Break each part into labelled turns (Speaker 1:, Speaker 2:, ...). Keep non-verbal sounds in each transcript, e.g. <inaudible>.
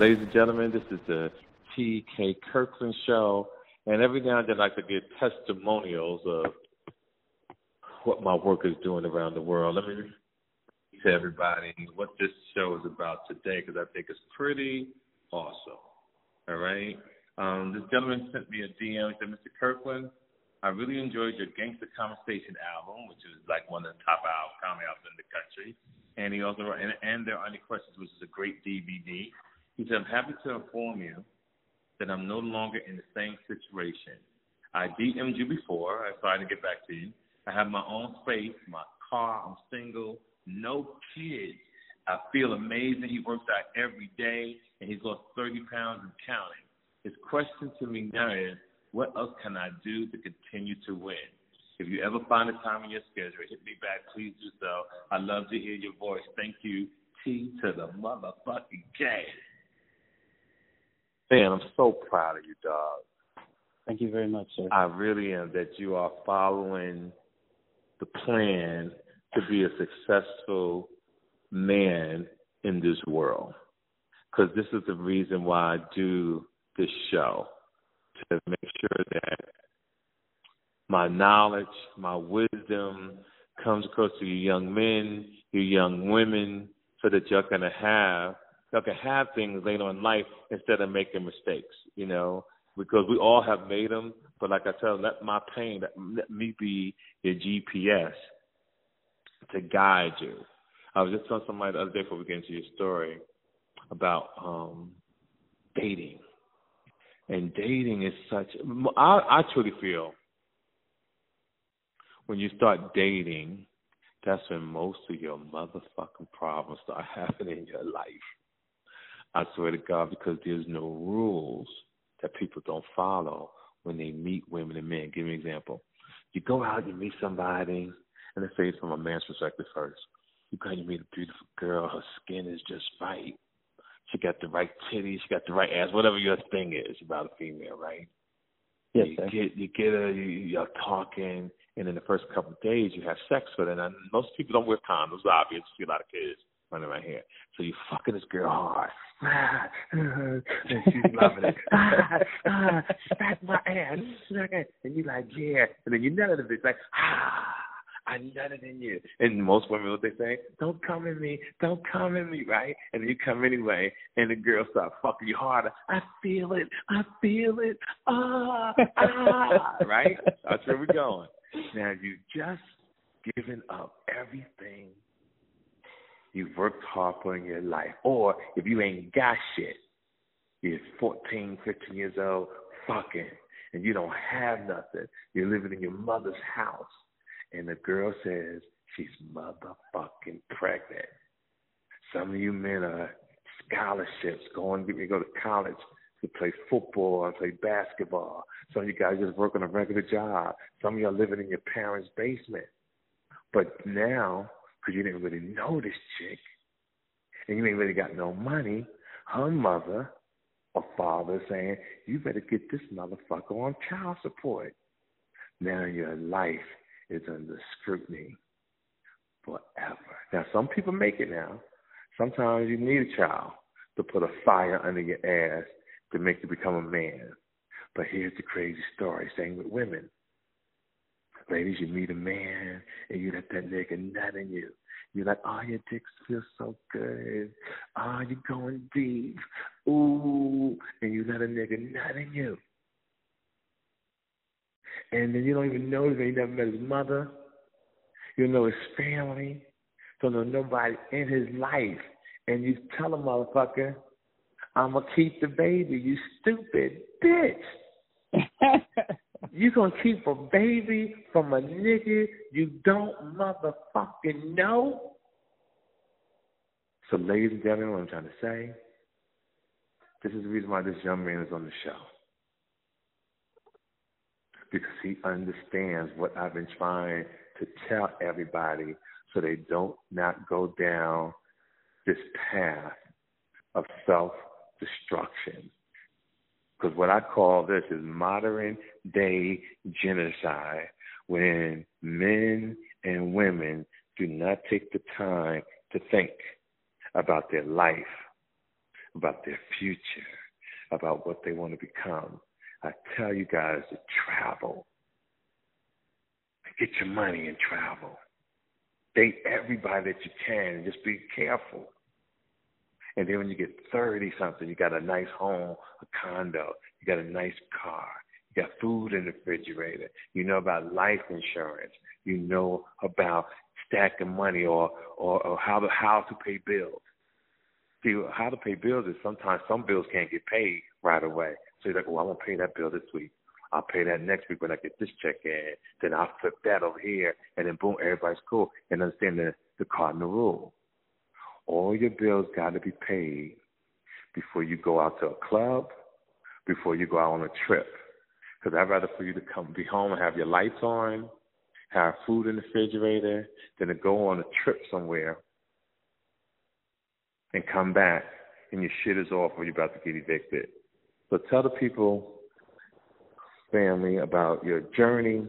Speaker 1: Ladies and gentlemen, this is the T.K. Kirkland Show, and every now and then I could get testimonials of what my work is doing around the world. Let me to everybody what this show is about today because I think it's pretty awesome. All right. Um, this gentleman sent me a DM. Said, Mr. Kirkland, I really enjoyed your Gangster Conversation album, which is like one of the top comedy albums in the country. And he also wrote, and, and There Are Any Questions, which is a great DVD. He said, I'm happy to inform you that I'm no longer in the same situation. I DM'd you before. I tried to get back to you. I have my own space, my car. I'm single no kids. I feel amazing. He works out every day, and he's lost 30 pounds and counting. His question to me now is, what else can I do to continue to win? If you ever find a time in your schedule, hit me back. Please do so. I love to hear your voice. Thank you, T to the motherfucking K. Man, I'm so proud of you, dog.
Speaker 2: Thank you very much, sir.
Speaker 1: I really am that you are following the plan to be a successful man in this world. Because this is the reason why I do this show to make sure that my knowledge, my wisdom comes across to you young men, you young women, so that you're going to have y'all can have things later in life instead of making mistakes. You know, because we all have made them. But like I tell, let my pain, let me be your GPS to guide you. I was just telling somebody the other day before we get into your story about um dating. And dating is such I I truly feel when you start dating, that's when most of your motherfucking problems start <laughs> happening in your life. I swear to God, because there's no rules that people don't follow when they meet women and men. Give me an example. You go out, you meet somebody, and let's say it from a man's perspective first. You go and meet a beautiful girl, her skin is just right. She got the right titties, she got the right ass, whatever your thing is about a female, right?
Speaker 2: Yes,
Speaker 1: you
Speaker 2: sir.
Speaker 1: get you get her, you, you're talking, and in the first couple of days you have sex with her. And most people don't wear condoms, obvious. You see a lot of kids running around here. So you're fucking this girl hard. <laughs> and she's loving it. <laughs> ah, ah, smack my ass. smack it. And you're like, yeah. And then you nut it a bit, like, ah. I nutted in you. And most women, what they say, don't come in me, don't come in me, right? And you come anyway, and the girl start fucking you harder. I feel it, I feel it, ah, ah, right? That's where we're going. Now you just given up everything you've worked hard for in your life, or if you ain't got shit, you're 14, 15 years old, fucking, and you don't have nothing. You're living in your mother's house and the girl says she's motherfucking pregnant. Some of you men are scholarships going to go to college to play football and play basketball. Some of you guys just work on a regular job. Some of you are living in your parents' basement. But now, because you didn't really know this chick, and you ain't really got no money, her mother or father saying, you better get this motherfucker on child support. Now your life is under scrutiny forever. Now, some people make it now. Sometimes you need a child to put a fire under your ass to make you become a man. But here's the crazy story, same with women. Ladies, you meet a man and you let that nigga nut in you. You're like, oh, your dick feels so good. Oh, you're going deep. Ooh. And you let a nigga nut in you and then you don't even know that you never met his mother. You know his family. Don't know nobody in his life. And you tell a motherfucker, I'm going to keep the baby, you stupid bitch. <laughs> you to keep a baby from a nigga you don't motherfucking know? So, ladies and gentlemen, what I'm trying to say, this is the reason why this young man is on the show because he understands what I've been trying to tell everybody so they don't not go down this path of self destruction. Because what I call this is modern day genocide when men and women do not take the time to think about their life, about their future, about what they want to become. I tell you guys to travel. Get your money and travel. Date everybody that you can and just be careful. And then when you get 30 something, you got a nice home, a condo, you got a nice car, you got food in the refrigerator, you know about life insurance, you know about stacking money or, or, or how to how to pay bills. See, how to pay bills is sometimes some bills can't get paid right away. So you're like, well, I won't pay that bill this week. I'll pay that next week when I get this check in. Then I'll flip that over here, and then boom, everybody's cool and understand the the cardinal rule. All your bills got to be paid before you go out to a club, before you go out on a trip. Because I'd rather for you to come be home and have your lights on, have food in the refrigerator, than to go on a trip somewhere and come back and your shit is off or you're about to get evicted. So tell the people, family, about your journey,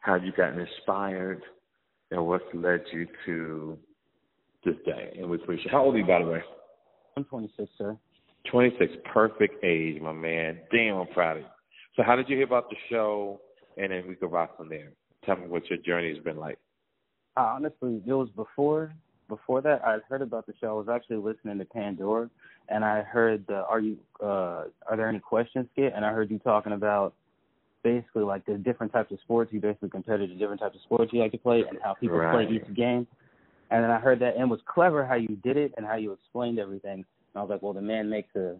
Speaker 1: how you got inspired, and what's led you to this day. And we appreciate. How old are you, by the way?
Speaker 2: I'm 26, sir.
Speaker 1: 26, perfect age, my man. Damn, I'm proud of you. So, how did you hear about the show? And then we can rock from there. Tell me what your journey has been like.
Speaker 2: Uh, honestly, it was before before that, I heard about the show. I was actually listening to Pandora, and I heard the "Are you uh, are there any questions?" skit, and I heard you talking about basically like the different types of sports. You basically compared it to different types of sports you like to play and how people
Speaker 1: right.
Speaker 2: play each game. And then I heard that and it was clever how you did it and how you explained everything. And I was like, well, the man makes a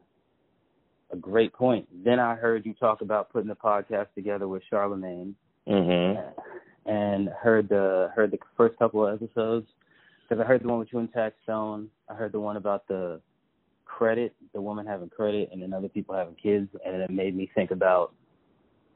Speaker 2: a great point. Then I heard you talk about putting the podcast together with Charlemagne,
Speaker 1: mm-hmm.
Speaker 2: and heard the heard the first couple of episodes because I heard the one with you and Tax Stone. I heard the one about the credit, the woman having credit, and then other people having kids, and it made me think about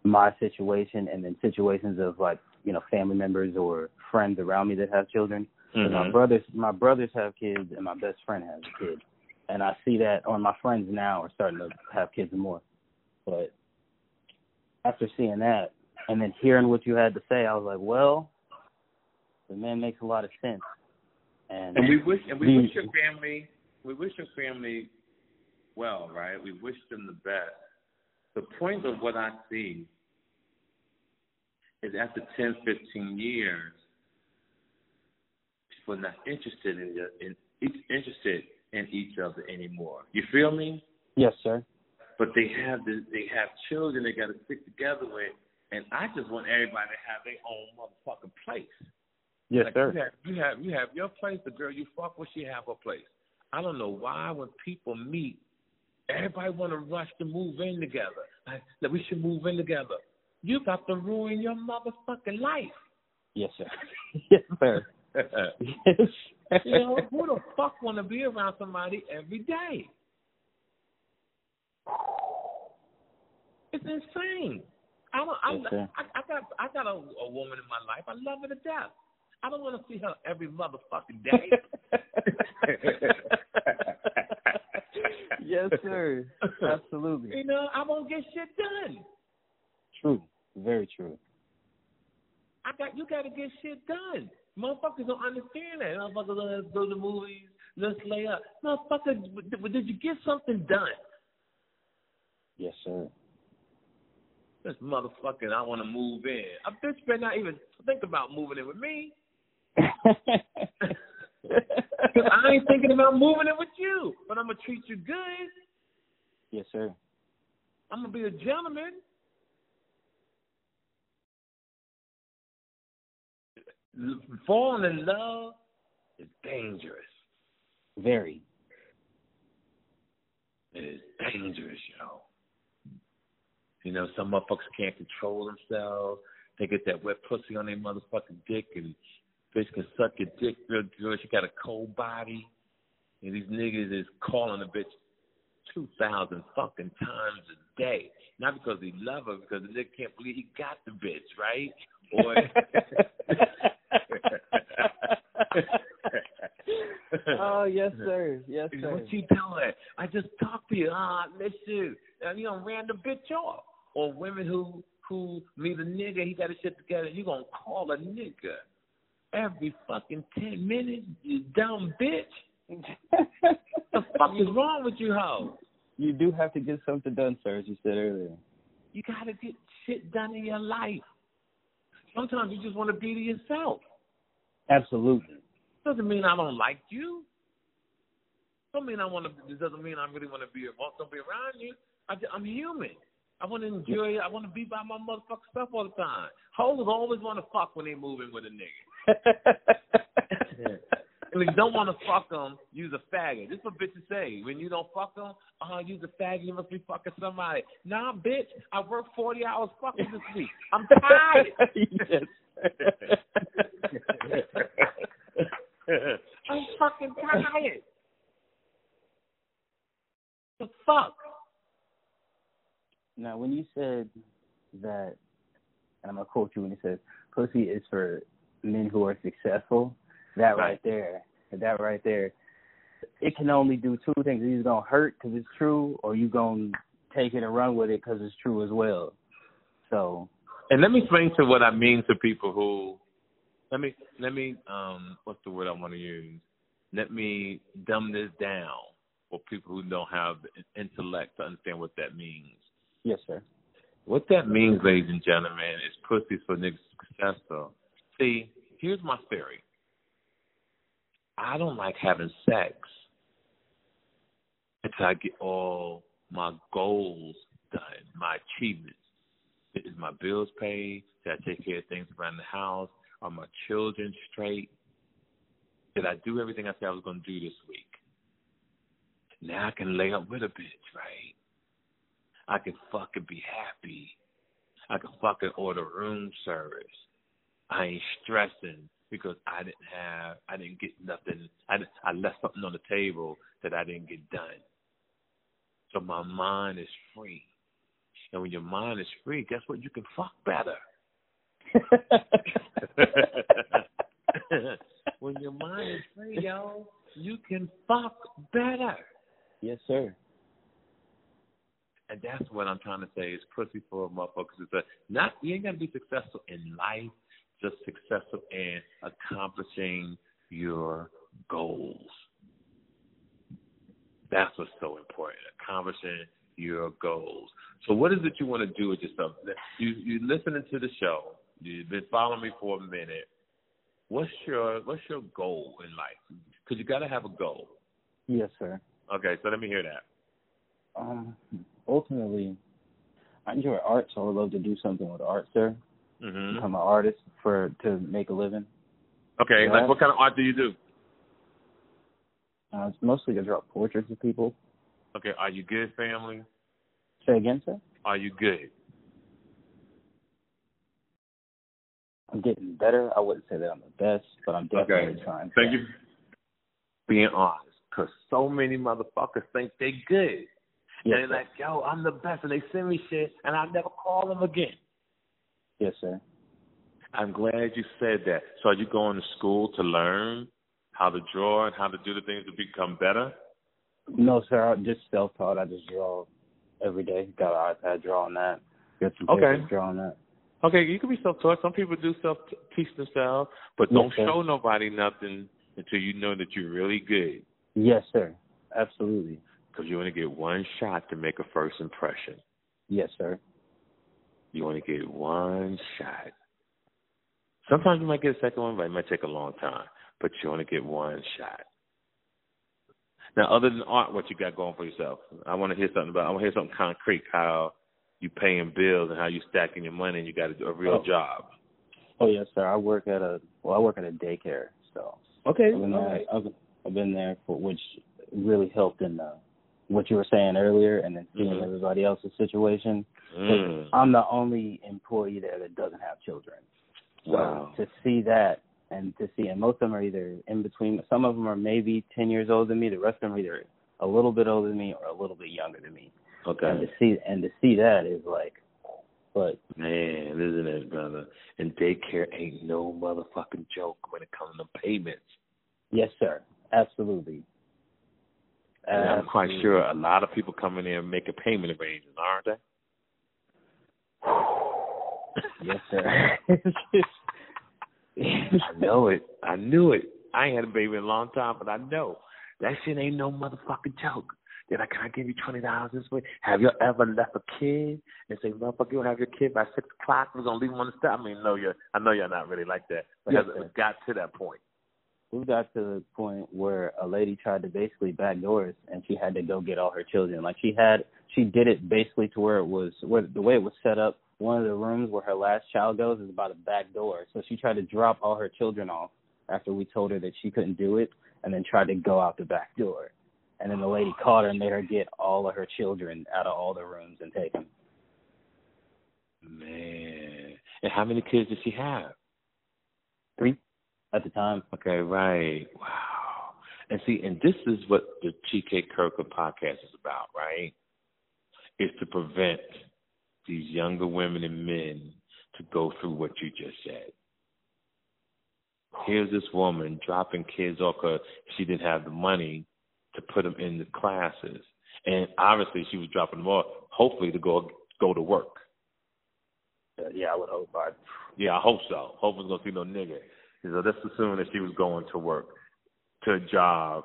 Speaker 2: my situation and then situations of like you know family members or friends around me that have children.
Speaker 1: Mm-hmm.
Speaker 2: My brothers, my brothers have kids, and my best friend has a kid, and I see that on my friends now are starting to have kids more. But after seeing that, and then hearing what you had to say, I was like, well, the man makes a lot of sense. And,
Speaker 1: and we wish and we
Speaker 2: the,
Speaker 1: wish your family we wish your family well, right? We wish them the best. The point of what I see is after 10, 15 years, are not interested in, in interested in each other anymore. You feel me?
Speaker 2: Yes, sir.
Speaker 1: But they have the, they have children they got to stick together with, and I just want everybody to have their own motherfucking place.
Speaker 2: Yes,
Speaker 1: like
Speaker 2: sir.
Speaker 1: You have, you have you have your place. The girl you fuck with, she have her place. I don't know why when people meet, everybody want to rush to move in together. Like that we should move in together. You got to ruin your motherfucking life.
Speaker 2: Yes, sir. <laughs> yes, sir. Yes. <laughs>
Speaker 1: you know who the fuck want to be around somebody every day? It's insane. I don't. I,
Speaker 2: yes,
Speaker 1: I, I got. I got a, a woman in my life. I love her to death. I don't want to see her every motherfucking day.
Speaker 2: yes, sir. Absolutely.
Speaker 1: You know, I won't get shit done.
Speaker 2: True. Very true.
Speaker 1: I got you got to get shit done. Motherfuckers don't understand that. Motherfuckers let's go to movies, let's lay up. Motherfucker, did you get something done?
Speaker 2: Yes, sir.
Speaker 1: This motherfucking, I want to move in. A bitch better not even think about moving in with me. <laughs> I ain't thinking about moving in with you, but I'm gonna treat you good.
Speaker 2: Yes, sir.
Speaker 1: I'm gonna be a gentleman. Falling in love is dangerous.
Speaker 2: Very.
Speaker 1: It is dangerous, yo. You know, some motherfuckers can't control themselves. They get that wet pussy on their motherfucking dick and bitch can suck your dick real good. She got a cold body. And these niggas is calling a bitch two thousand fucking times a day. Not because he love her, because the nigga can't believe he got the bitch, right? Boy. <laughs> <laughs>
Speaker 2: oh yes, sir. Yes, sir.
Speaker 1: What you doing? I just talked to you. Ah, I miss you. And you ran the bitch off. Or women who who meet a nigga, he got his shit together. You gonna call a nigga every fucking ten minutes? You dumb bitch. What <laughs> the fuck is wrong with you, hoe?
Speaker 2: You do have to get something done, sir, as you said earlier.
Speaker 1: You gotta get shit done in your life. Sometimes you just want to be to yourself.
Speaker 2: Absolutely.
Speaker 1: Doesn't mean I don't like you. Don't mean I want to. It doesn't mean I really want to be want to be around you. I, I'm human. I want to enjoy it. I want to be by my motherfucking stuff all the time. Hoes always want to fuck when they moving with a nigga. <laughs> And if you don't want to fuck them, use a faggot. This is what bitches say. When you don't fuck them, oh, uh-huh, use a faggot, you must be fucking somebody. Nah, bitch, I worked 40 hours fucking this week. I'm <laughs> tired. <laughs> I'm fucking tired. The fuck?
Speaker 2: Now, when you said that, and I'm going to quote you when you said, pussy is for men who are successful, that right, right there, that right there, it can only do two things. It's either going to hurt because it's true, or you going to take it and run with it because it's true as well. So.
Speaker 1: And let me explain to what I mean to people who, let me, let me, um, what's the word I want to use? Let me dumb this down for people who don't have the intellect to understand what that means.
Speaker 2: Yes, sir.
Speaker 1: What that means, ladies and gentlemen, is pussies for niggas successful. See, here's my theory. I don't like having sex until I get all my goals done, my achievements. Is my bills paid? Did I take care of things around the house? Are my children straight? Did I do everything I said I was going to do this week? Now I can lay up with a bitch, right? I can fucking be happy. I can fucking order room service. I ain't stressing because I didn't have, I didn't get nothing. I I left something on the table that I didn't get done. So my mind is free, and when your mind is free, guess what? You can fuck better. <laughs> when your mind is free, yo, you can fuck better.
Speaker 2: Yes, sir.
Speaker 1: And that's what I'm trying to say is pussy for motherfuckers. It's a, not you ain't gonna be successful in life just successful in accomplishing your goals. That's what's so important, accomplishing your goals. So what is it you want to do with yourself? You you listening to the show. You've been following me for a minute. What's your what's your goal in life? Because you got to have a goal.
Speaker 2: Yes, sir.
Speaker 1: Okay, so let me hear that.
Speaker 2: Um, ultimately, I enjoy art, so I would love to do something with art, sir
Speaker 1: mm-hmm.
Speaker 2: become an artist for to make a living.
Speaker 1: Okay, like what kind of art do you do?
Speaker 2: Uh, it's mostly to draw portraits of people.
Speaker 1: Okay, are you good, family?
Speaker 2: Say again, sir.
Speaker 1: Are you good?
Speaker 2: I'm getting better. I wouldn't say that I'm the best, but I'm definitely
Speaker 1: okay.
Speaker 2: trying.
Speaker 1: Thank you being honest, because so many motherfuckers think they good.
Speaker 2: Yes,
Speaker 1: and they're like, yo, I'm the best, and they send me shit, and I never call them again.
Speaker 2: Yes, sir.
Speaker 1: I'm glad you said that. So are you going to school to learn how to draw and how to do the things to become better?
Speaker 2: No, sir. I'm just self-taught. I just draw every day. Got an iPad, drawing that. Get some
Speaker 1: okay.
Speaker 2: drawing that.
Speaker 1: Okay, you can be self-taught. Some people do self-teach themselves, but don't
Speaker 2: sir.
Speaker 1: show nobody nothing until you know that you're really good.
Speaker 2: Yes, sir. Absolutely.
Speaker 1: Because you only get one shot to make a first impression.
Speaker 2: Yes, sir.
Speaker 1: You only get one shot. Sometimes you might get a second one, but it might take a long time. But you only get one shot. Now, other than art, what you got going for yourself? I want to hear something about. I want to hear something concrete. How you paying bills and how you stacking your money, and you got a, a real
Speaker 2: oh.
Speaker 1: job.
Speaker 2: Oh yes, sir. I work at a well, I work at a daycare. So
Speaker 1: okay,
Speaker 2: I've been
Speaker 1: there,
Speaker 2: right. I've, I've been there for which really helped in the what you were saying earlier, and then seeing
Speaker 1: mm-hmm.
Speaker 2: everybody else's situation.
Speaker 1: Mm.
Speaker 2: I'm the only employee there that doesn't have children. So
Speaker 1: wow.
Speaker 2: to see that and to see, and most of them are either in between. Some of them are maybe 10 years older than me. The rest of them are either a little bit older than me or a little bit younger than me.
Speaker 1: Okay.
Speaker 2: And to see and to see that is like, but
Speaker 1: man, isn't it, brother? And daycare ain't no motherfucking joke when it comes to payments.
Speaker 2: Yes, sir. Absolutely.
Speaker 1: And I'm quite sure a lot of people come in there and make a payment arrangement, aren't they? <sighs>
Speaker 2: yes, sir. <laughs>
Speaker 1: I know it. I knew it. I ain't had a baby in a long time, but I know That shit ain't no motherfucking joke. Then I can I give you twenty dollars this way? Have you ever left a kid and say, motherfucker, you'll have your kid by six o'clock? We're gonna leave him on the step. I mean, no, you're I know you're not really like that, but
Speaker 2: yes,
Speaker 1: has it got to that point?
Speaker 2: We got to the point where a lady tried to basically backdoor us, and she had to go get all her children. Like she had, she did it basically to where it was, where the way it was set up. One of the rooms where her last child goes is about a back door. So she tried to drop all her children off after we told her that she couldn't do it, and then tried to go out the back door. And then the lady caught her and made her get all of her children out of all the rooms and take them.
Speaker 1: Man, and how many kids did she have?
Speaker 2: Three at the time.
Speaker 1: Okay, right. Wow. And see, and this is what the TK Kirkland podcast is about, right? Is to prevent these younger women and men to go through what you just said. Here's this woman dropping kids off because she didn't have the money to put them in the classes, and obviously she was dropping them off, hopefully to go go to work.
Speaker 2: Uh, yeah, I would hope. I,
Speaker 1: yeah, I hope so. Hope it's gonna see no nigga. So let's assume that she was going to work to a job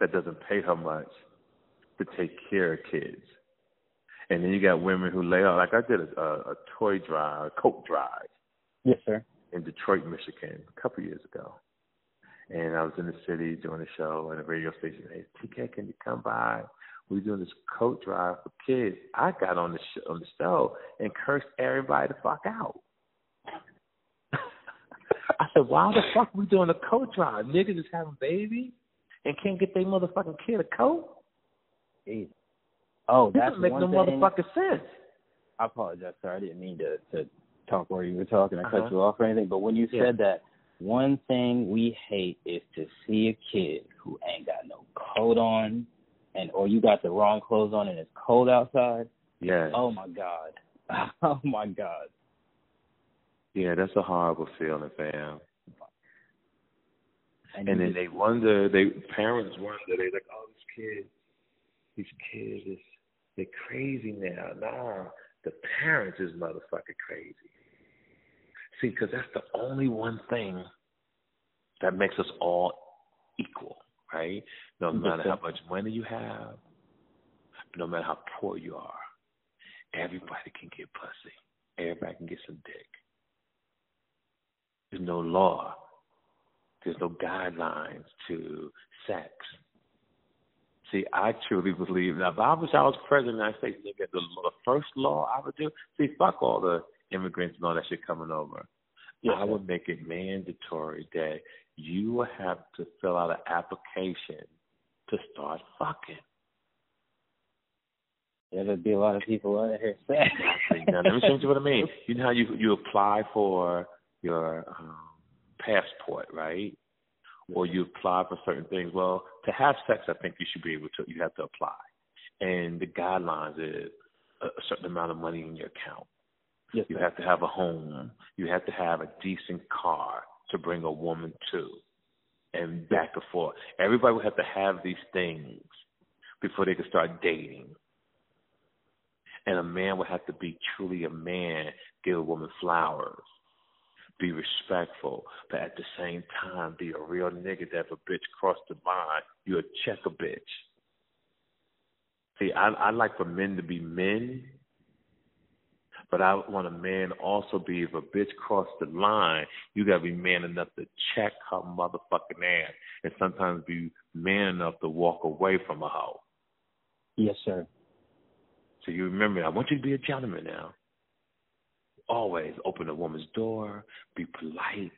Speaker 1: that doesn't pay her much to take care of kids. And then you got women who lay off. Like I did a, a, a toy drive, a coat drive.
Speaker 2: Yes, sir.
Speaker 1: In Detroit, Michigan, a couple years ago. And I was in the city doing a show at a radio station. Hey, TK, can you come by? We're doing this coat drive for kids. I got on the sh- on the show and cursed everybody the fuck out. <laughs> I said, why the fuck are we doing a coat drive? Niggas is having babies and can't get their motherfucking kid a coat?
Speaker 2: Jeez. Oh, that
Speaker 1: doesn't make no
Speaker 2: thing.
Speaker 1: motherfucking sense.
Speaker 2: I apologize, sir. I didn't mean to to talk while you were talking. I
Speaker 1: uh-huh.
Speaker 2: cut you off or anything. But when you
Speaker 1: yeah.
Speaker 2: said that, one thing we hate is to see a kid who ain't got no coat on, and or you got the wrong clothes on and it's cold outside.
Speaker 1: Yeah.
Speaker 2: Oh my God. <laughs> Oh my God.
Speaker 1: Yeah, that's a horrible feeling, fam.
Speaker 2: And,
Speaker 1: and then they wonder, they parents wonder, they like, oh, this kid, these kids is they're crazy now. Nah, the parents is motherfucking crazy. See, because that's the only one thing that makes us all equal, right? No mm-hmm. matter how much money you have, no matter how poor you are, everybody can get pussy. Everybody can get some dick. There's no law. There's no guidelines to sex. See, I truly believe that if I wish I was president of the United States, the first law I would do, see, fuck all the immigrants and all that shit coming over.
Speaker 2: yes,
Speaker 1: I would make it mandatory that you will have to fill out an application to start fucking.
Speaker 2: Yeah, there'd be a lot of people out here. <laughs>
Speaker 1: Exactly. Now, let me show you what I mean. You know how you you apply for your um, passport, right? Or you apply for certain things. Well, to have sex, I think you should be able to. You have to apply, and the guidelines is a certain amount of money in your account.
Speaker 2: Yes,
Speaker 1: you have to have a home. You have to have a decent car to bring a woman to, and back and forth. Everybody would have to have these things before they could start dating. And a man would have to be truly a man, give a woman flowers, be respectful, but at the same time be a real nigga that if a bitch cross the line, you'll check a bitch. See, I I like for men to be men, but I want a man also be if a bitch cross the line, you gotta be man enough to check her motherfucking ass and sometimes be man enough to walk away from a hoe.
Speaker 2: Yes, sir.
Speaker 1: So you remember, I want you to be a gentleman now. Always open a woman's door, be polite.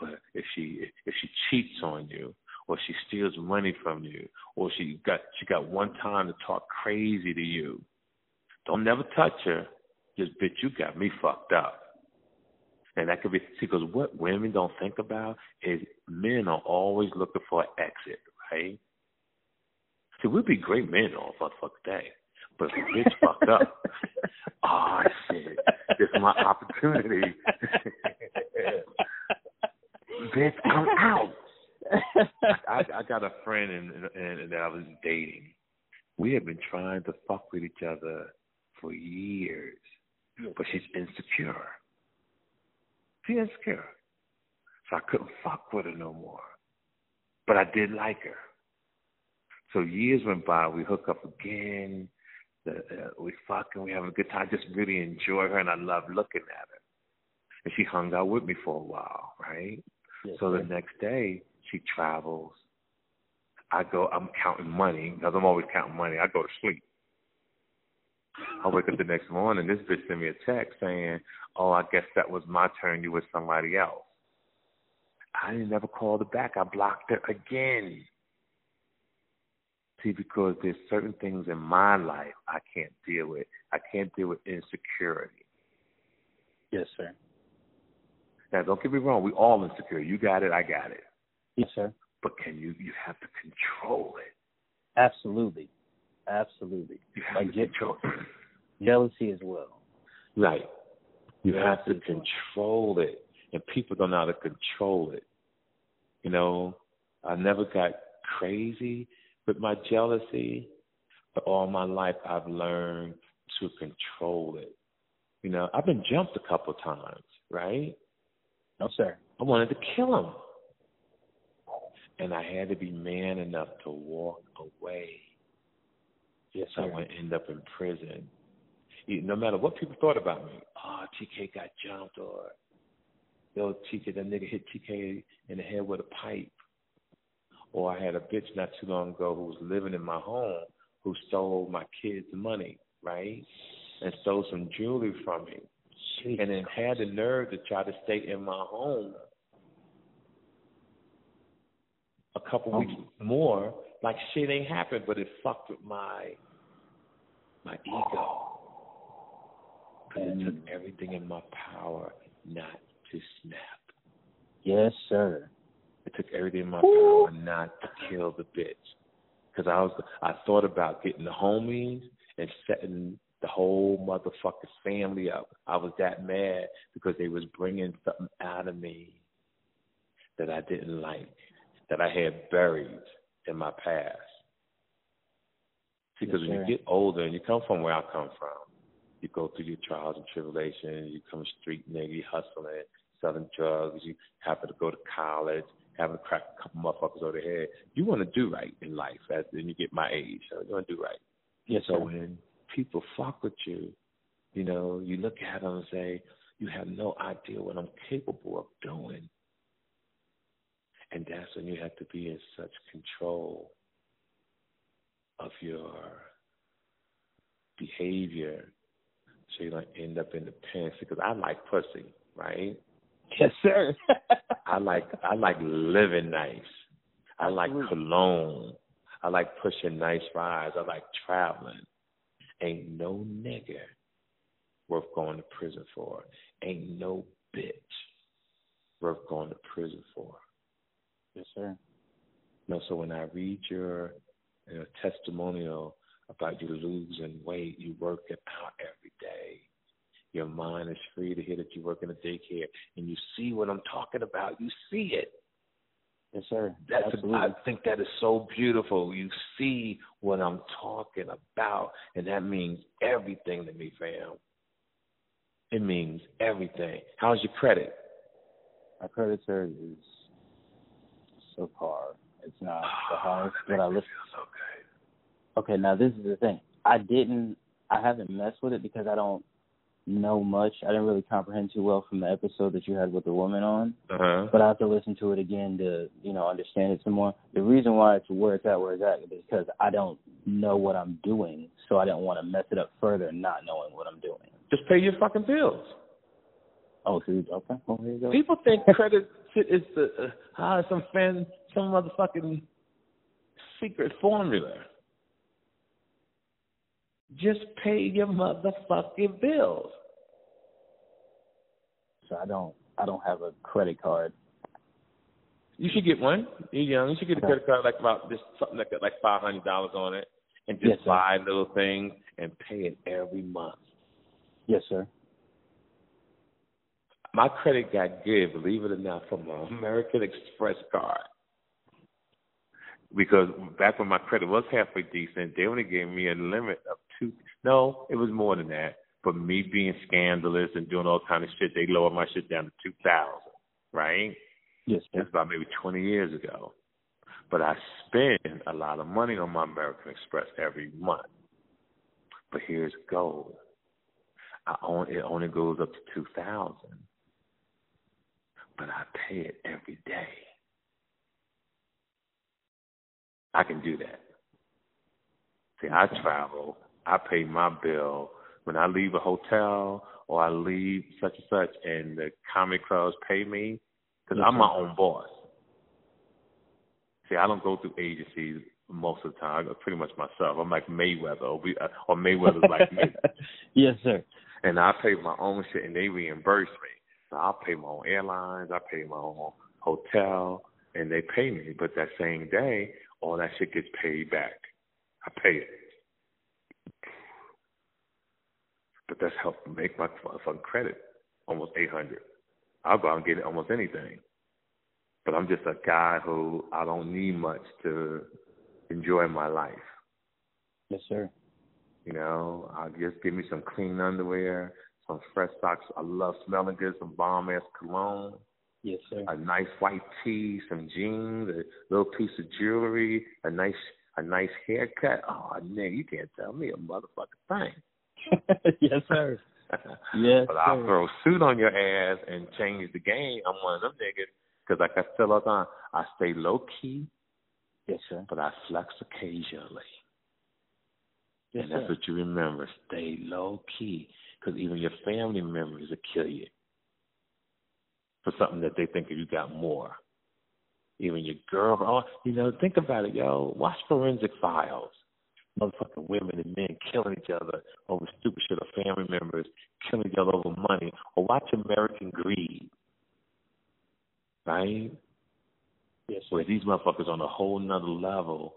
Speaker 1: But if she if she cheats on you, or she steals money from you, or she got she got one time to talk crazy to you, don't never touch her. Just bitch, you got me fucked up. And that could be see, because what women don't think about is men are always looking for an exit, right? See, we'd be great men all motherfucking day. But if bitch fucked up, oh <laughs> shit, this is my opportunity. <laughs> bitch, I'm out. I, I got a friend and, and, and that I was dating. We have been trying to fuck with each other for years, but she's insecure. She's insecure, so I couldn't fuck with her no more. but I did like her. So years went by. We hook up again. The, uh, we fucking. We having a good time. I just really enjoy her, and I love looking at her. And she hung out with me for a while, right?
Speaker 2: Yes,
Speaker 1: so the next day she travels. I go. I'm counting money because I'm always counting money. I go to sleep. I wake up the next morning. This bitch sent me a text saying, "Oh, I guess that was my turn. You with somebody else." I didn't never called her back. I blocked her again. See, because there's certain things in my life I can't deal with. I can't deal with insecurity.
Speaker 2: Yes, sir.
Speaker 1: Now, don't get me wrong. We all insecure. You got it. I got it.
Speaker 2: Yes, sir.
Speaker 1: But can you? You have to control it.
Speaker 2: Absolutely. Absolutely. Like je-
Speaker 1: control.
Speaker 2: jealousy as well.
Speaker 1: Right. You have to
Speaker 2: Jealousy well.
Speaker 1: control it, and people don't know how to control it. You know, I never got crazy with my jealousy, but all my life I've learned to control it. You know, I've been jumped a couple times, right?
Speaker 2: No, sir.
Speaker 1: I wanted to kill him. And I had to be man enough to walk away.
Speaker 2: Yes,
Speaker 1: So I wouldn't end up in prison. No matter what people thought about me, oh, TK got jumped, or yo, TK, that nigga hit TK in the head with a pipe. Or I had a bitch not too long ago who was living in my home who stole my kids' money, right? And stole some jewelry from me.
Speaker 2: Jesus
Speaker 1: And then had the nerve to try to stay in my home a couple
Speaker 2: Oh.
Speaker 1: weeks more, like shit ain't happened, but it fucked with my my ego. Because it took everything in my power not to snap.
Speaker 2: Yes, sir.
Speaker 1: It took everything in my power not to kill the bitch. Because I was, I thought about getting the homies and setting the whole motherfucking family up. I was that mad because they was bringing something out of me that I didn't like, that I had buried in my past. Because
Speaker 2: Yes,
Speaker 1: when you get older and you come from where I come from, you go through your trials and tribulations. You come street nigga, you hustling, selling drugs. You happen to go to college, having to crack a couple motherfuckers over the head. You want to do right in life as then you get my age. So you want to do right.
Speaker 2: Yes,
Speaker 1: So
Speaker 2: sir.
Speaker 1: when people fuck with you, you know, you look at them and say, you have no idea what I'm capable of doing. And that's when you have to be in such control of your behavior so you don't end up in the pen. Because I like pussy, right?
Speaker 2: Yes, sir. <laughs>
Speaker 1: I like I like living nice. I like
Speaker 2: Absolutely.
Speaker 1: cologne. I like pushing nice rides. I like traveling. Ain't no nigga worth going to prison for. Ain't no bitch worth going to prison for.
Speaker 2: Yes, sir.
Speaker 1: No, so when I read your you know, testimonial about you losing weight, you work it out every day. Your mind is free to hear that you work in a daycare, and you see what I'm talking about. You see it.
Speaker 2: Yes, sir.
Speaker 1: That's
Speaker 2: Absolutely.
Speaker 1: I think that is so beautiful. You see what I'm talking about, and that means everything to me, fam. It means everything. How's your credit?
Speaker 2: My credit, sir, is so far. It's not the
Speaker 1: Oh,
Speaker 2: highest,
Speaker 1: that
Speaker 2: but I
Speaker 1: feel so.
Speaker 2: Okay, now this is the thing. I didn't. I haven't messed with it because I don't know much. I didn't really comprehend too well from the episode that you had with the woman on.
Speaker 1: Uh huh.
Speaker 2: But I have to listen to it again to, you know, understand it some more. The reason why it's where it's at where it's at is because I don't know what I'm doing, so I didn't want to mess it up further, not knowing what I'm doing.
Speaker 1: Just pay your fucking bills.
Speaker 2: Oh, so you, okay. Well, here you go.
Speaker 1: People think credit shit is the uh, ah, some fan some motherfucking secret formula. Just pay your motherfucking bills.
Speaker 2: So I don't. I don't have a credit card.
Speaker 1: You should get one. You're young. You should get a credit card like about just something like that, like five hundred dollars on it, and just
Speaker 2: Yes,
Speaker 1: buy little things and pay it every month.
Speaker 2: Yes, sir.
Speaker 1: My credit got good, believe it or not, from an American Express card. Because back when my credit was halfway decent, they only gave me a limit of two. No, it was more than that. But me being scandalous and doing all kind of shit, they lowered my shit down to two thousand. Right?
Speaker 2: Yes, sir.
Speaker 1: That's about maybe twenty years ago. But I spend a lot of money on my American Express every month. But here's gold. I own it only goes up to two thousand. But I pay it every day. I can do that. See, I travel. I pay my bill when I leave a hotel or I leave such and such, and the comedy clubs pay me because I'm my own boss. See, I don't go through agencies most of the time. I go pretty much myself. I'm like Mayweather, or, we, uh, or Mayweather's like me. <laughs>
Speaker 2: yes, sir.
Speaker 1: And I pay my own shit, and they reimburse me. So I pay my own airlines. I pay my own hotel, and they pay me. But that same day, all that shit gets paid back. I pay it. But that's helped make my fucking credit almost 800. I'll go out and get almost anything. But I'm just a guy who I don't need much to enjoy my life.
Speaker 2: Yes, sir.
Speaker 1: You know, I just give me some clean underwear, some fresh socks. I love smelling good, some bomb ass cologne.
Speaker 2: Yes, sir.
Speaker 1: A nice white tee, some jeans, a little piece of jewelry, a nice a nice haircut. Oh, nigga, you can't tell me a motherfucking thing. <laughs>
Speaker 2: yes, sir. <laughs> yes,
Speaker 1: but I'll throw a suit on your ass and change the game. I'm one of them niggas because, like I tell all the time, I stay low key.
Speaker 2: Yes, sir.
Speaker 1: But I flex occasionally.
Speaker 2: Yes,
Speaker 1: and that's
Speaker 2: sir.
Speaker 1: what you remember. Stay low key because even your family members will kill you for something that they think you got more. Even your girl, oh, you know, think about it, yo. Watch Forensic Files. Motherfucking women and men killing each other over stupid shit, or family members killing each other over money. Or watch American Greed. Right?
Speaker 2: Yes,
Speaker 1: Where these motherfuckers on a whole nother level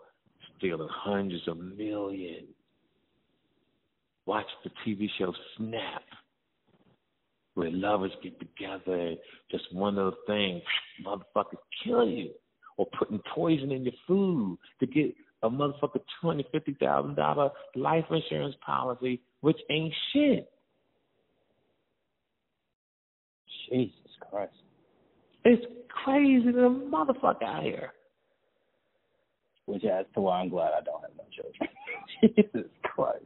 Speaker 1: stealing hundreds of millions. Watch the TV show Snap where lovers get together and just one little thing, motherfuckers kill you. Or putting poison in your food to get a motherfucker two hundred fifty thousand dollar life insurance policy, which ain't shit.
Speaker 2: Jesus Christ.
Speaker 1: It's crazy the motherfucker out here.
Speaker 2: Which adds to why I'm glad I don't have no children. <laughs> Jesus Christ.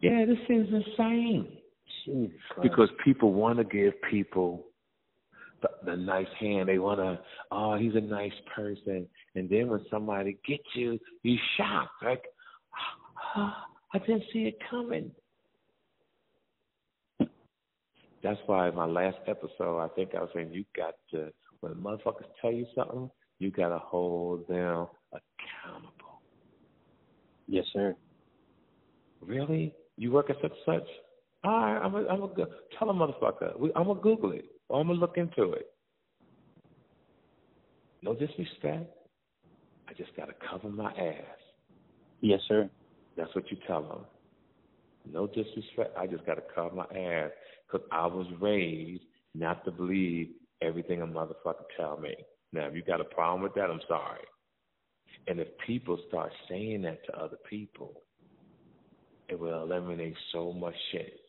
Speaker 1: Yeah, this is insane.
Speaker 2: Jesus
Speaker 1: Because people want to give people the, the nice hand. They want to, oh, he's a nice person. And then when somebody gets you, you shocked. Like, oh, I didn't see it coming. That's why in my last episode, I think I was saying you got to, when motherfuckers tell you something, you got to hold them accountable.
Speaker 2: Yes, sir.
Speaker 1: Really? You work at such such? All right, I'm a, I'm a tell a motherfucker. I'm gonna Google it. Or I'm gonna look into it. No disrespect. I just gotta cover my ass.
Speaker 2: Yes, sir.
Speaker 1: That's what you tell them. No disrespect. I just gotta cover my ass because I was raised not to believe everything a motherfucker tell me. Now, if you got a problem with that, I'm sorry. And if people start saying that to other people, it will eliminate so much shit.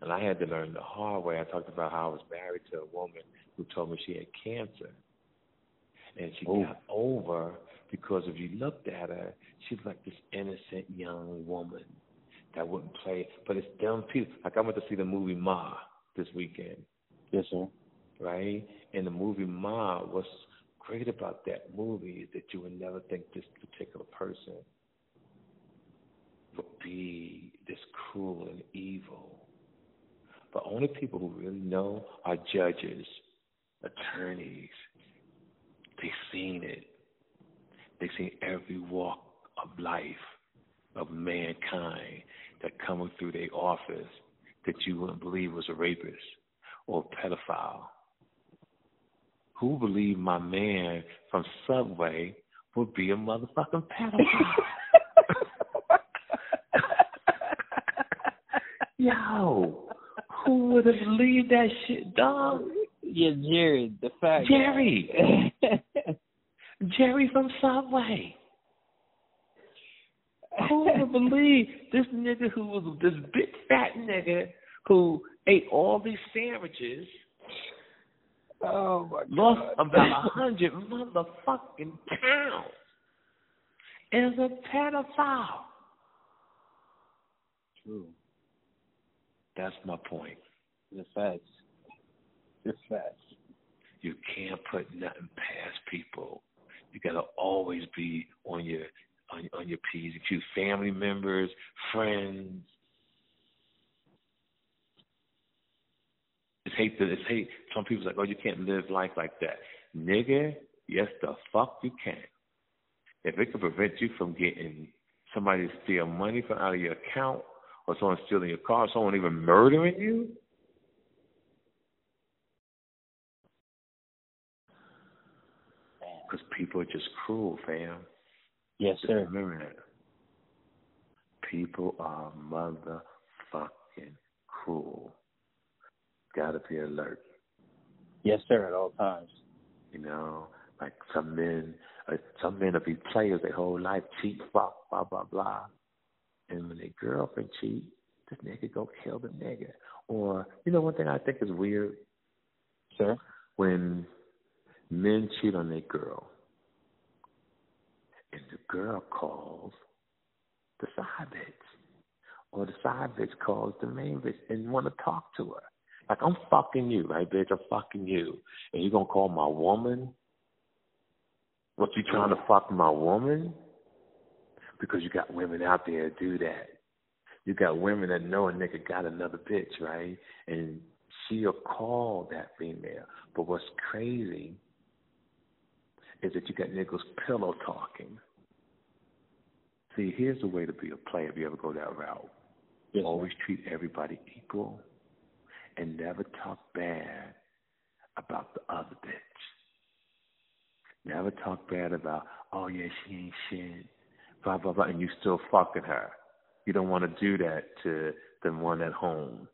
Speaker 1: And I had to learn the hard way. I talked about how I was married to a woman who told me she had cancer. And she
Speaker 2: Ooh.
Speaker 1: got over because if you looked at her, she's like this innocent young woman that wouldn't play. But it's dumb people. Like I went to see the movie Ma this weekend.
Speaker 2: Yes, sir.
Speaker 1: Right? And the movie Ma, what's great about that movie is that you would never think this particular person be this cruel and evil. But only people who really know are judges, attorneys. They've seen it. They've seen every walk of life of mankind that coming through their office that you wouldn't believe was a rapist or a pedophile. Who believed my man from Subway would be a motherfucking pedophile? <laughs> Yo, who would have believed that shit, dog?
Speaker 2: Yeah, Jerry, the fact.
Speaker 1: Jerry. <laughs> Jerry from Subway. Who would believe this nigga who was this big fat nigga who ate all these sandwiches
Speaker 2: Oh my God.
Speaker 1: Lost about a <laughs> hundred motherfucking pounds. Is a pedophile.
Speaker 2: True.
Speaker 1: That's my point.
Speaker 2: The facts. The facts.
Speaker 1: You can't put nothing past people. You gotta always be on your on, on your p's and q's. Family members, friends. It's hate it's hate. Some people's like, oh, you can't live life like that, nigga. Yes, the fuck you can. If it could prevent you from getting somebody to steal money from out of your account, or someone stealing your car, someone even murdering you, because people are just cruel, fam.
Speaker 2: Yes,
Speaker 1: Just
Speaker 2: sir.
Speaker 1: remember that. People are motherfucking cruel. Gotta be alert.
Speaker 2: Yes, sir. At all times.
Speaker 1: You know, like some men, uh, some men will be players their whole life, cheat, fuck, blah blah blah. And when their girlfriend cheat, this nigga go kill the nigga. Or you know, one thing I think is weird
Speaker 2: Sir.
Speaker 1: when men cheat on their girl, and the girl calls the side bitch, or the side bitch calls the main bitch and want to talk to her. Like I'm fucking you, right, bitch? I'm fucking you, and you gonna call my woman? What you trying to fuck my woman? Because you got women out there that do that. You got women that know a nigga got another bitch, right? And she'll call that female. But what's crazy is that you got niggas pillow talking. See, here's the way to be a player if you ever go that route.
Speaker 2: Yes.
Speaker 1: Always treat everybody equal and never talk bad about the other bitch. Never talk bad about, oh yeah, she ain't shit, blah blah blah, and you still fucking her. You don't want to do that to the one at home.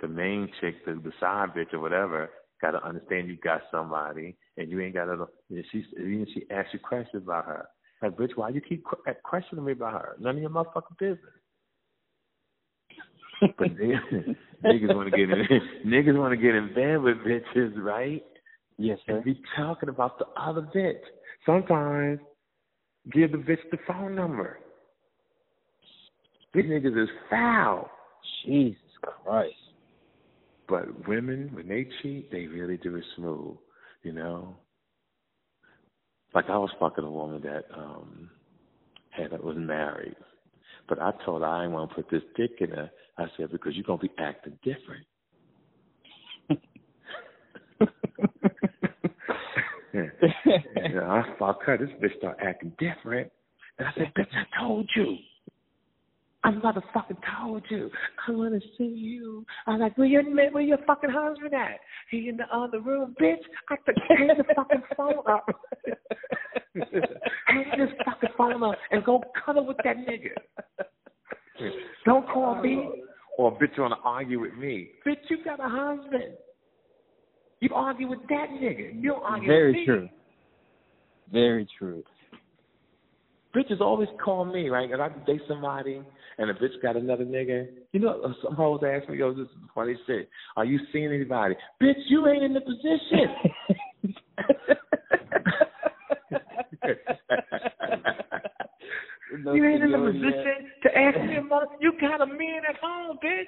Speaker 1: The main chick, the, the side bitch or whatever, got to understand you got somebody, and you ain't got to. She even she asks you questions about her. Like, bitch, why you keep eh, questioning me about her? None of your motherfucking business. <laughs> But <laughs> niggas, niggas want to get in. <laughs> Niggas want to get in bed with bitches, right?
Speaker 2: Yes, sir.
Speaker 1: And be talking about the other bitch. Sometimes give the bitch the phone number. These niggas is foul.
Speaker 2: Jesus Christ.
Speaker 1: But women, when they cheat, they really do it smooth, you know. Like I was fucking a woman that um had that was married, but I told her I didn't want to put this dick in her. I said because you're gonna be acting different. <laughs> know, I fuck her. This bitch start acting different, and I said, "Bitch, I told you." I motherfucking told you. I want to see you. I was like, where your where your fucking husband at? He in the other room, bitch. I could hang the fucking phone up. hang this fucking phone up and go cuddle with that nigga. <laughs> Don't call me or bitch you want to argue with me. Bitch, you got a husband. You argue with that nigga. You don't argue
Speaker 2: Very
Speaker 1: with me.
Speaker 2: true. Very true.
Speaker 1: Bitches always call me, right? And I date somebody, and a bitch got another nigga. You know, uh, some hoes ask me, "Yo, this is funny shit. Are you seeing anybody?" Bitch, you ain't in the position. <laughs> <laughs> You ain't in the position to ask me about. You got a man at home, bitch.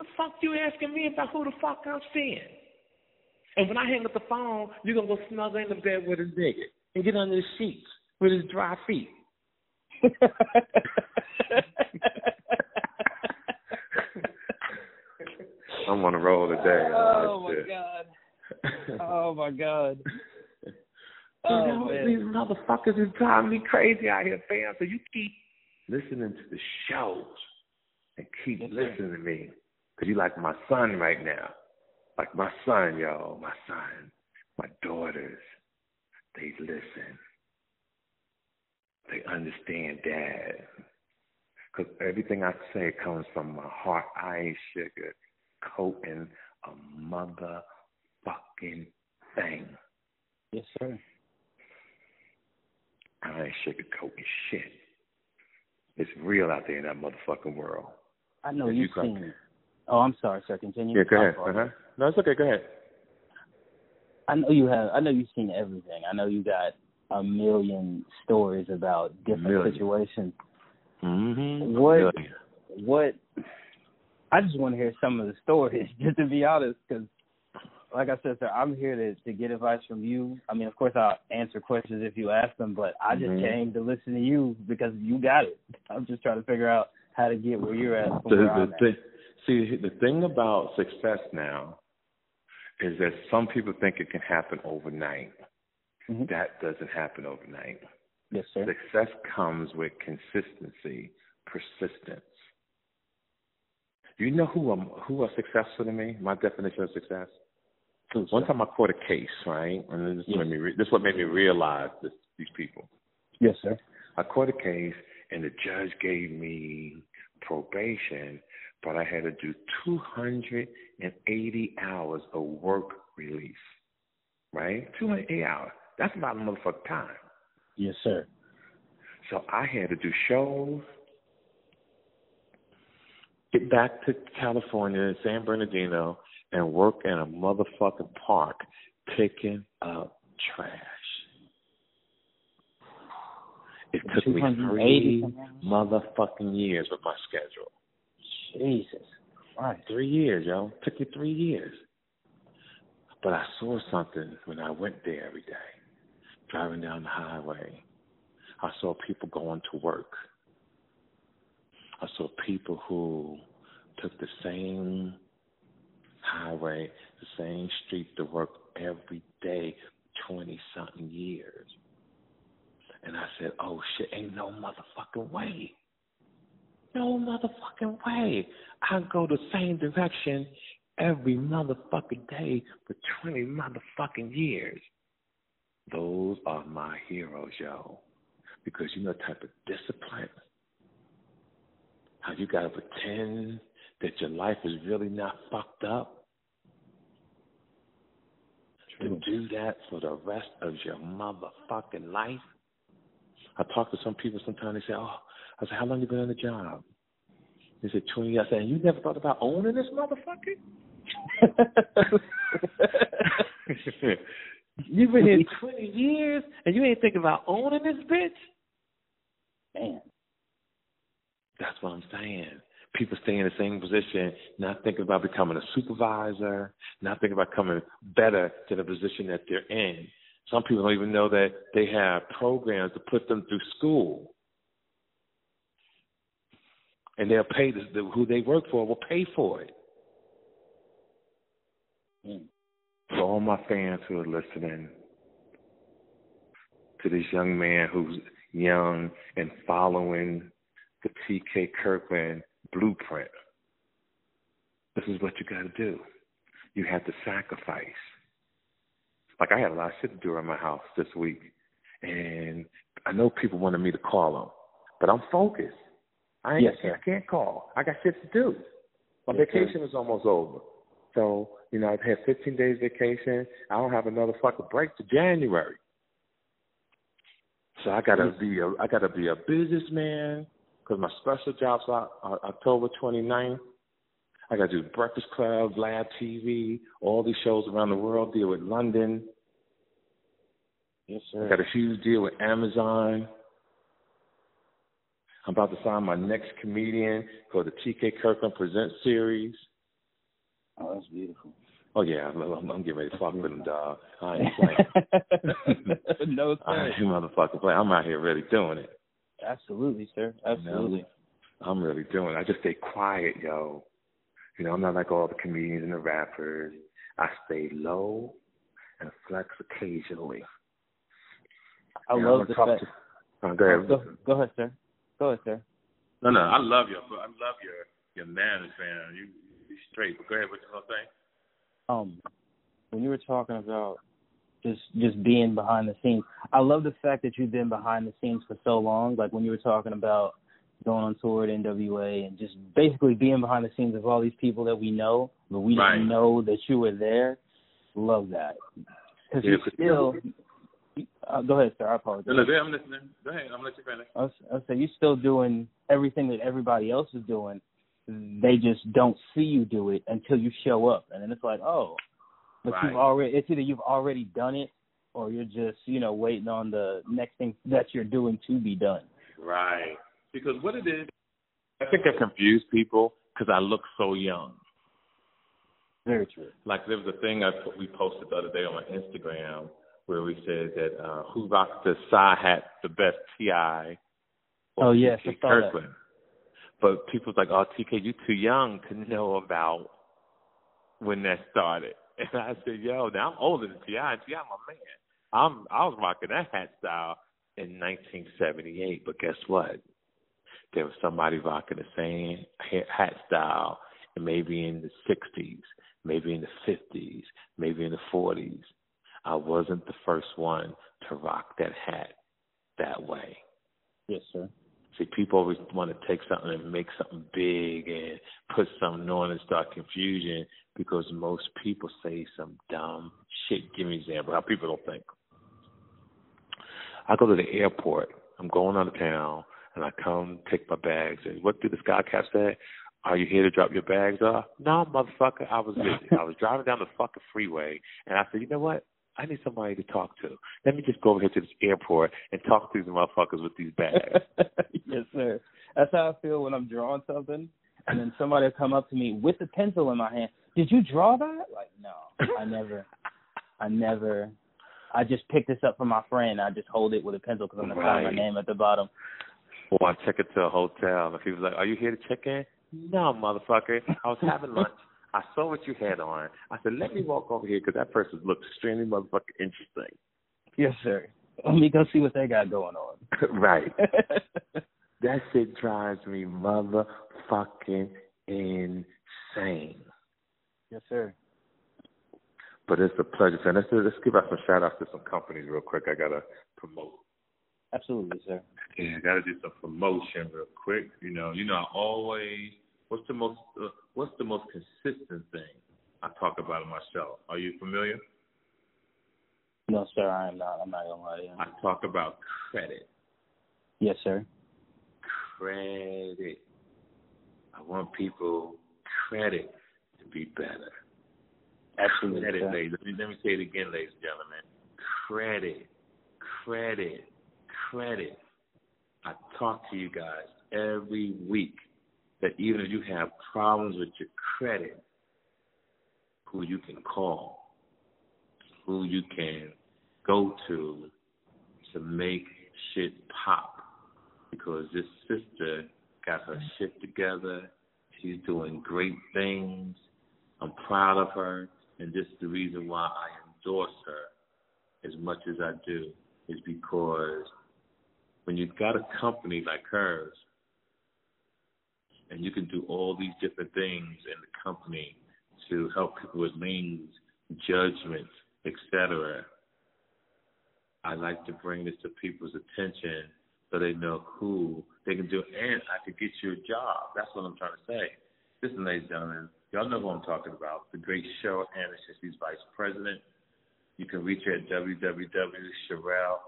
Speaker 1: The fuck you asking me about who the fuck I'm seeing? And when I hang up the phone, you're gonna go snuggle in the bed with his nigga and get under the sheets with his dry feet. <laughs> I'm on a roll today.
Speaker 2: Oh, <laughs> oh
Speaker 1: my
Speaker 2: god. Oh my god.
Speaker 1: You
Speaker 2: Oh,
Speaker 1: know,
Speaker 2: man.
Speaker 1: these motherfuckers is driving me crazy out here, fam. So you keep listening to the shows and keep listening to me. Because you like my son right now. Like my son, yo. My son. My daughters. They listen. They understand dad. Because everything I say comes from my heart. I ain't sugar coating a motherfucking thing.
Speaker 2: Yes, sir.
Speaker 1: I ain't sugarcoating shit. It's real out there in that motherfucking world.
Speaker 2: I know you've seen Oh, I'm sorry, sir. Continue.
Speaker 1: Yeah, go ahead. Uh-huh. No, it's okay. Go ahead.
Speaker 2: I know you have. I know you've seen everything. I know you got a million stories about different
Speaker 1: Million.
Speaker 2: situations.
Speaker 1: Mm-hmm.
Speaker 2: What? What? I just want to hear some of the stories, <laughs> just to be honest, because, like I said, sir, I'm here to to get advice from you. I mean, of course, I'll answer questions if you ask them, but I just
Speaker 1: Mhm.
Speaker 2: came to listen to you because you got it. <laughs> I'm just trying to figure out how to get where you're at from
Speaker 1: The,
Speaker 2: where
Speaker 1: the see, the thing about success now is that some people think it can happen overnight.
Speaker 2: Mhm.
Speaker 1: That doesn't happen overnight.
Speaker 2: Yes, sir.
Speaker 1: Success comes with consistency, persistence. You know who um who are successful to me? My definition of success.
Speaker 2: True,
Speaker 1: One
Speaker 2: sir.
Speaker 1: time I caught a case, right, and this
Speaker 2: Yes.
Speaker 1: made me re- this is what made me realize this, these people.
Speaker 2: Yes, sir.
Speaker 1: I caught a case, and the judge gave me probation, but I had to do 280 hours of work release, right? 280 hours. That's about a lot of motherfucking time.
Speaker 2: Yes, sir.
Speaker 1: So I had to do shows, get back to California, San Bernardino, and work in a motherfucking park picking up trash. It took me
Speaker 2: 280
Speaker 1: three motherfucking years with my schedule.
Speaker 2: Jesus Christ.
Speaker 1: Three years, yo. Took me three years. But I saw something when I went there every day, driving down the highway. I saw people going to work. I saw people who took the same highway, the same street to work every day, 20 something years. And I said, oh shit, ain't no motherfucking way. No motherfucking way. I go the same direction every motherfucking day for 20 motherfucking years. Those are my heroes, yo. Because you know the type of discipline. How you gotta pretend that your life is really not fucked up. To do that for the rest of your motherfucking life. I talk to some people sometimes, they say, Oh, I said, How long you been on the job? They said twenty years. I said, You never thought about owning this motherfucker? <laughs> You've been here twenty years and you ain't thinking about owning this bitch?
Speaker 2: Man.
Speaker 1: That's what I'm saying. People stay in the same position, not thinking about becoming a supervisor, not thinking about coming better to the position that they're in. Some people don't even know that they have programs to put them through school. And they'll pay the, the, who they work for will pay for it.
Speaker 2: Mm.
Speaker 1: For all my fans who are listening to this young man who's young and following the T.K. Kirkland blueprint, this is what you got to do. You have to sacrifice. Like I had a lot of shit to do around my house this week, and I know people wanted me to call them, but I'm focused. I ain't,
Speaker 2: Yes,
Speaker 1: I, can't,
Speaker 2: sir.
Speaker 1: I can't call. I got shit to do. My
Speaker 2: Yes, sir.
Speaker 1: vacation is almost over, so you know I've had 15 days vacation. I don't have another fucking break to January. So I gotta be a I gotta be a businessman because my special job's out uh, October 29th. I gotta do Breakfast Club, Lab TV, all these shows around the world. Deal with London.
Speaker 2: Yes,
Speaker 1: I
Speaker 2: sir.
Speaker 1: got a huge deal with Amazon. I'm about to sign my next comedian for the TK Kirkland Presents series.
Speaker 2: Oh, that's beautiful.
Speaker 1: Oh yeah, I'm, I'm, I'm getting ready to fuck with him, dog. I ain't playing. <laughs>
Speaker 2: no,
Speaker 1: I
Speaker 2: sir.
Speaker 1: ain't motherfucking playing. I'm out here really doing it.
Speaker 2: Absolutely, sir. Absolutely.
Speaker 1: I'm really doing it. I just stay quiet, yo. You know, I'm not like all the comedians and the rappers. I stay low and flex occasionally.
Speaker 2: I
Speaker 1: You
Speaker 2: love
Speaker 1: I'm
Speaker 2: the fact.
Speaker 1: to- Oh, go ahead.
Speaker 2: Go, go ahead, sir. Go ahead, sir.
Speaker 1: No, no, I love your, I love your, your manners, man. You, you straight. But go ahead. What you gonna say?
Speaker 2: Um, when you were talking about just just being behind the scenes, I love the fact that you've been behind the scenes for so long. Like when you were talking about going on tour at NWA and just basically being behind the scenes of all these people that we know, but we
Speaker 1: Right.
Speaker 2: didn't know that you were there. Love that because
Speaker 1: Yeah,
Speaker 2: you still. Uh, go ahead, sir. I apologize.
Speaker 1: No, no, I'm listening. Go ahead. I'm gonna let you finish.
Speaker 2: I was, I was saying you're still doing everything that everybody else is doing, they just don't see you do it until you show up, and then it's like, oh, but
Speaker 1: Right.
Speaker 2: you've already. It's either you've already done it, or you're just you know waiting on the next thing that you're doing to be done.
Speaker 1: Right. Because what it is, I think I confuse people because I look so young.
Speaker 2: Very true.
Speaker 1: Like there was a thing I we posted the other day on my Instagram where we said that uh, who rocks the side hat the best, T.I.
Speaker 2: Oh, yes, I saw that.
Speaker 1: Kirkland. But people's like, oh TK, you too young to know about when that started. <laughs> And I said, yo, now I'm older than Ti. T.I., my man. I'm I was rocking that hat style in 1978, but guess what? There was somebody rocking the same hat style, and maybe in the 60s, maybe in the 50s, maybe in the 40s. I wasn't the first one to rock that hat that way.
Speaker 2: Yes, sir.
Speaker 1: See, people always want to take something and make something big and put something on and start confusion because most people say some dumb shit. Give me an example how people don't think. I go to the airport. I'm going out of town, and I come take my bags. And what did the sky cap say? Are you here to drop your bags off? No, motherfucker. I was busy. I was driving down the fucking freeway, and I said, you know what? I need somebody to talk to. Let me just go over here to this airport and talk to these motherfuckers with these bags. <laughs>
Speaker 2: yes, sir. That's how I feel when I'm drawing something, and then somebody will come up to me with a pencil in my hand. Did you draw that? Like, no, I never, I never. I just picked this up from my friend. I just hold it with a pencil because I'm gonna sign my name at the bottom.
Speaker 1: Or I check into a hotel, and was like, "Are you here to check in?" No, motherfucker. I was having lunch. I saw what you had on. I said, "Let me walk over here because that person looks extremely motherfucking interesting."
Speaker 2: Yes, sir. Let me go see what they got going on. <laughs>
Speaker 1: right. <laughs> That shit drives me motherfucking insane.
Speaker 2: yes, sir.
Speaker 1: But it's a pleasure. So let's let's give out some shout outs to some companies real quick. I gotta promote.
Speaker 2: Absolutely, sir.
Speaker 1: Yeah, I gotta do some promotion real quick. You know, you know, I always. What's the most? Uh, what's the most consistent thing I talk about in my show? Are you familiar?
Speaker 2: No, sir, I am not. I'm not gonna lie to you.
Speaker 1: I talk about credit.
Speaker 2: Yes, sir.
Speaker 1: Credit. I want people credit to be better.
Speaker 2: Absolutely,
Speaker 1: Credit,
Speaker 2: sir.
Speaker 1: ladies. Let me, let me say it again, ladies and gentlemen. Credit, credit, credit. I talk to you guys every week that even if you have problems with your credit, who you can call, who you can go to to make shit pop. Because this sister got her shit together. She's doing great things. I'm proud of her, and this is the reason why I endorse her as much as I do, is because when you've got a company like hers, and you can do all these different things in the company to help people with liens, judgments, etc. I like to bring this to people's attention so they know who they can do, and I could get you a job. That's what I'm trying to say. Listen, ladies and gentlemen, y'all know who I'm talking about. The great Sherrell Anderson. She's vice president. You can reach her at www.Sherrell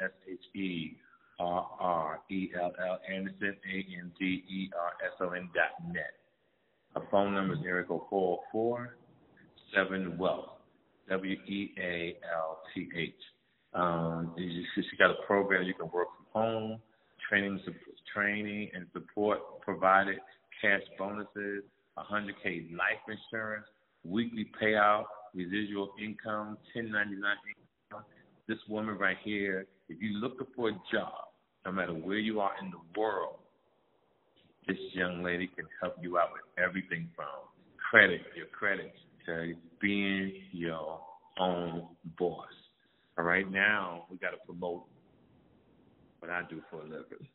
Speaker 1: S H E R R E L L Anderson A N D E R S O N dot net. Her phone number is area code four four seven wealth W E A L T H. Um, she got a program you can work from home, training, training and support provided, cash bonuses, 100k life insurance, weekly payout, residual income, 1099 income. This woman right here, if you're looking for a job, no matter where you are in the world, this young lady can help you out with everything from credit, your credit, to being your own boss. All right, now we got to promote what I do for a living.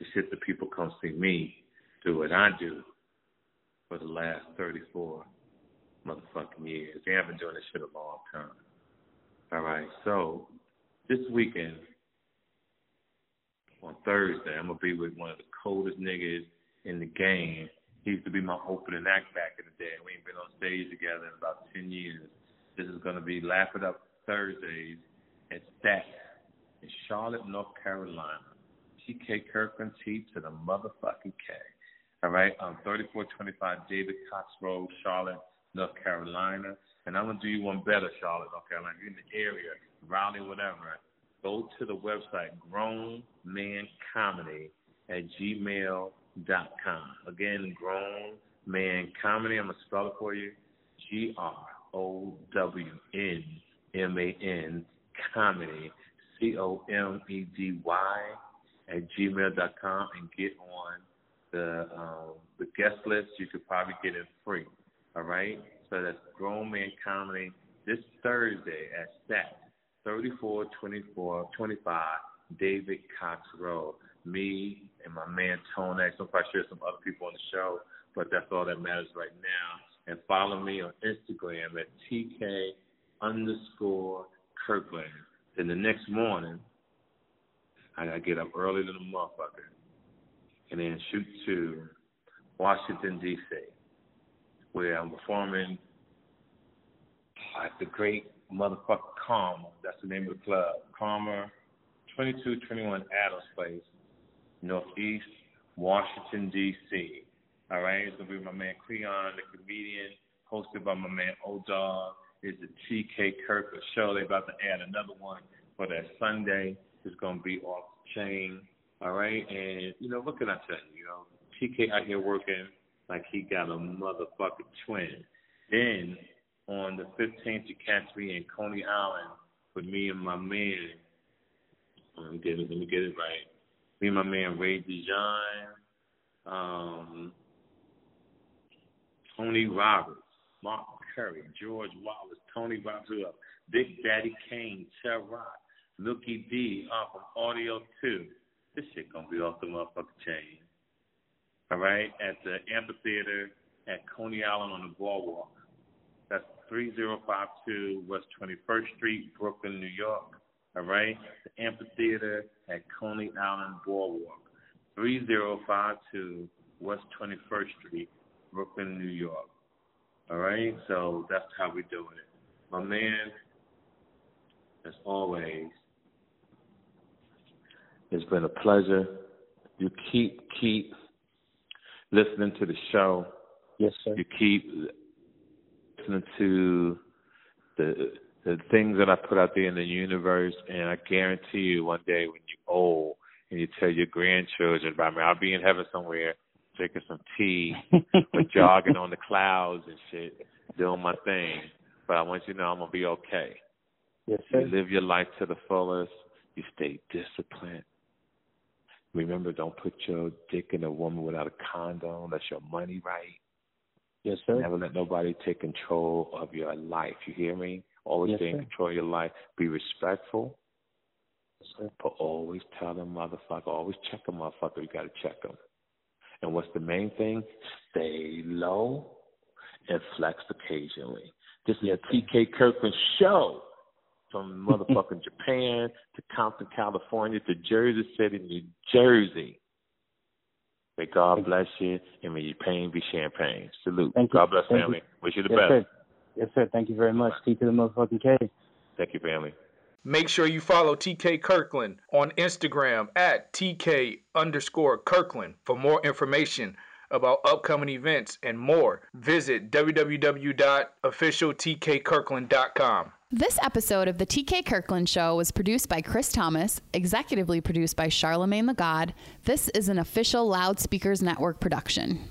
Speaker 1: The shit that people come see me do what I do for the last 34 motherfucking years. They have been doing this shit a long time. All right, so this weekend on Thursday, I'm gonna be with one of the coldest niggas in the game. He used to be my opening act back in the day. We ain't been on stage together in about ten years. This is gonna be Laugh It Up Thursdays at Stack in Charlotte, North Carolina. TK Kirkland T to the motherfucking K. All right, um, 3425 David Cox Road, Charlotte, North Carolina. And I'm gonna do you one better, Charlotte, North Carolina. You're in the area, Raleigh, whatever. Go to the website Grown Man Comedy at gmail.com. Again, Grown Man Comedy. I'm gonna spell it for you. G R O W N M A N Comedy. C O M E D Y at gmail.com and get on the um, the guest list. You could probably get it free. All right. So that's Grown Man Comedy this Thursday at SAT 3424 25 David Cox Road. Me and my man Tone X. I'm quite sure some other people on the show, but that's all that matters right now. And follow me on Instagram at TK underscore Kirkland. Then the next morning, I gotta get up early than a motherfucker and then shoot to Washington D.C., where I'm performing at the great motherfucker Karma. That's the name of the club. Karma, 2221 Adams Place, Northeast Washington D.C. All right, it's gonna be my man Cleon, the comedian, hosted by my man O Dog. It's the TK Kirkland show. They're about to add another one for that Sunday. It's gonna be off the chain. All right, and you know what can I tell you? You know, TK out here working like he got a motherfucking twin. Then on the 15th, you catch me in Coney Island with me and my man. Let me get it. Let me get it right. Me and my man Ray Dijon, um, Tony Roberts, Mark Curry, George Wallace, Tony Roberts, Big Daddy Kane, Ted Rock, Milky D, off of Audio 2. This shit gonna be off the motherfucking chain. All right, at the amphitheater at Coney Island on the boardwalk. That's 3052 West 21st Street, Brooklyn, New York. All right, the amphitheater at Coney Island Boardwalk, 3052 West 21st Street, Brooklyn, New York. All right, so that's how we're doing it. My man, as always, it's been a pleasure. You keep keep listening to the show.
Speaker 2: Yes, sir.
Speaker 1: You keep listening to the the things that I put out there in the universe, and I guarantee you, one day when you're old and you tell your grandchildren about me, I'll be in heaven somewhere drinking some tea <laughs> or jogging on the clouds and shit, doing my thing. But I want you to know I'm gonna be okay.
Speaker 2: Yes, sir.
Speaker 1: You live your life to the fullest. You stay disciplined. Remember, don't put your dick in a woman without a condom. That's your money right.
Speaker 2: Yes, sir.
Speaker 1: Never let nobody take control of your life. You hear me? Always
Speaker 2: Yes,
Speaker 1: stay in
Speaker 2: sir.
Speaker 1: control of your life. Be respectful,
Speaker 2: Yes, sir.
Speaker 1: but always tell them motherfucker. Always check a motherfucker. You got to check them. And what's the main thing? Stay low and flex occasionally. This is a TK Kirkland show from <laughs> motherfucking Japan to Compton, California to Jersey City, New Jersey. May God bless you and may your pain be champagne. Salute.
Speaker 2: Thank you.
Speaker 1: God bless
Speaker 2: Thank
Speaker 1: family.
Speaker 2: you.
Speaker 1: Wish you the
Speaker 2: Yes,
Speaker 1: best.
Speaker 2: sir. Yes, sir. Thank you very much. T to the motherfucking K.
Speaker 1: Thank you, family.
Speaker 3: Make sure you follow TK Kirkland on Instagram at TK underscore Kirkland for more information about upcoming events and more. Visit www.officialtkkirkland.com.
Speaker 4: This episode of the TK Kirkland Show was produced by Chris Thomas, executively produced by Charlemagne the God. This is an official Loudspeakers Network production.